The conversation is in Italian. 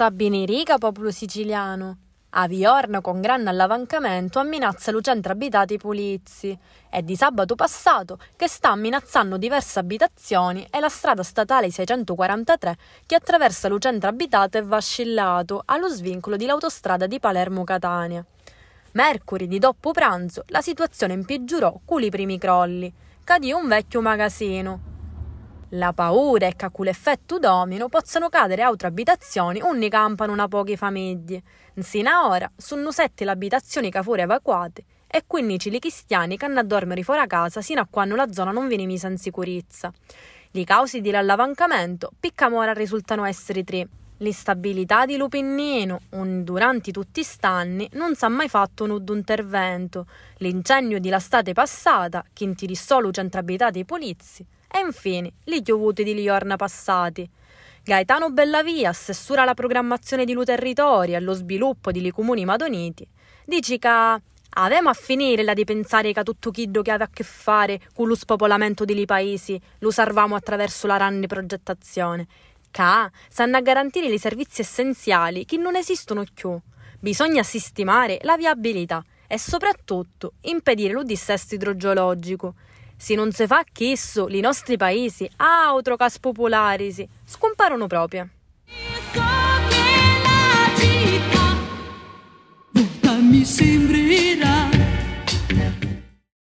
Sabini riga popolo siciliano. A Viorno con grande allavancamento amminazza lu centro abitati Pulizzi. È di sabato passato che sta amminazzando diverse abitazioni e la strada statale 643 che attraversa lu centro abitato è vascillato allo svincolo di l'autostrada di Palermo-Catania. Mercoledì di dopo pranzo la situazione impeggiorò con i primi crolli. Cadì un vecchio magazzino. La paura è che con l'effetto domino possano cadere altre abitazioni ogni campano una poche famiglie. Insina ora sono sette le abitazioni che furono evacuate e 15 i cristiani che hanno a dormire fuori casa sino a quando la zona non viene messa in sicurezza. Le cause dell'allavancamento, piccamora risultano essere tre. L'instabilità di Lupinnino, un durante tutti stanni, non s'ha mai fatto un intervento. L'incendio di l'estate passata, che intirissò lu centro abitati i polizi, e infine li piovuti di Liorna passati. Gaetano Bellavia assessura la programmazione di lu territorio e lo sviluppo di li comuni madoniti. Dici che avemo a finire la di pensare che tutto chiddo che ha a che fare con lo spopolamento di li paesi lo salvamo attraverso la ranne progettazione. Ca sanno a garantire i servizi essenziali che non esistono più. Bisogna sistemare la viabilità e soprattutto impedire lo dissesto idrogeologico. Se non si fa che esso, i nostri paesi, altro cas popolari, scomparono proprio. Mi sembra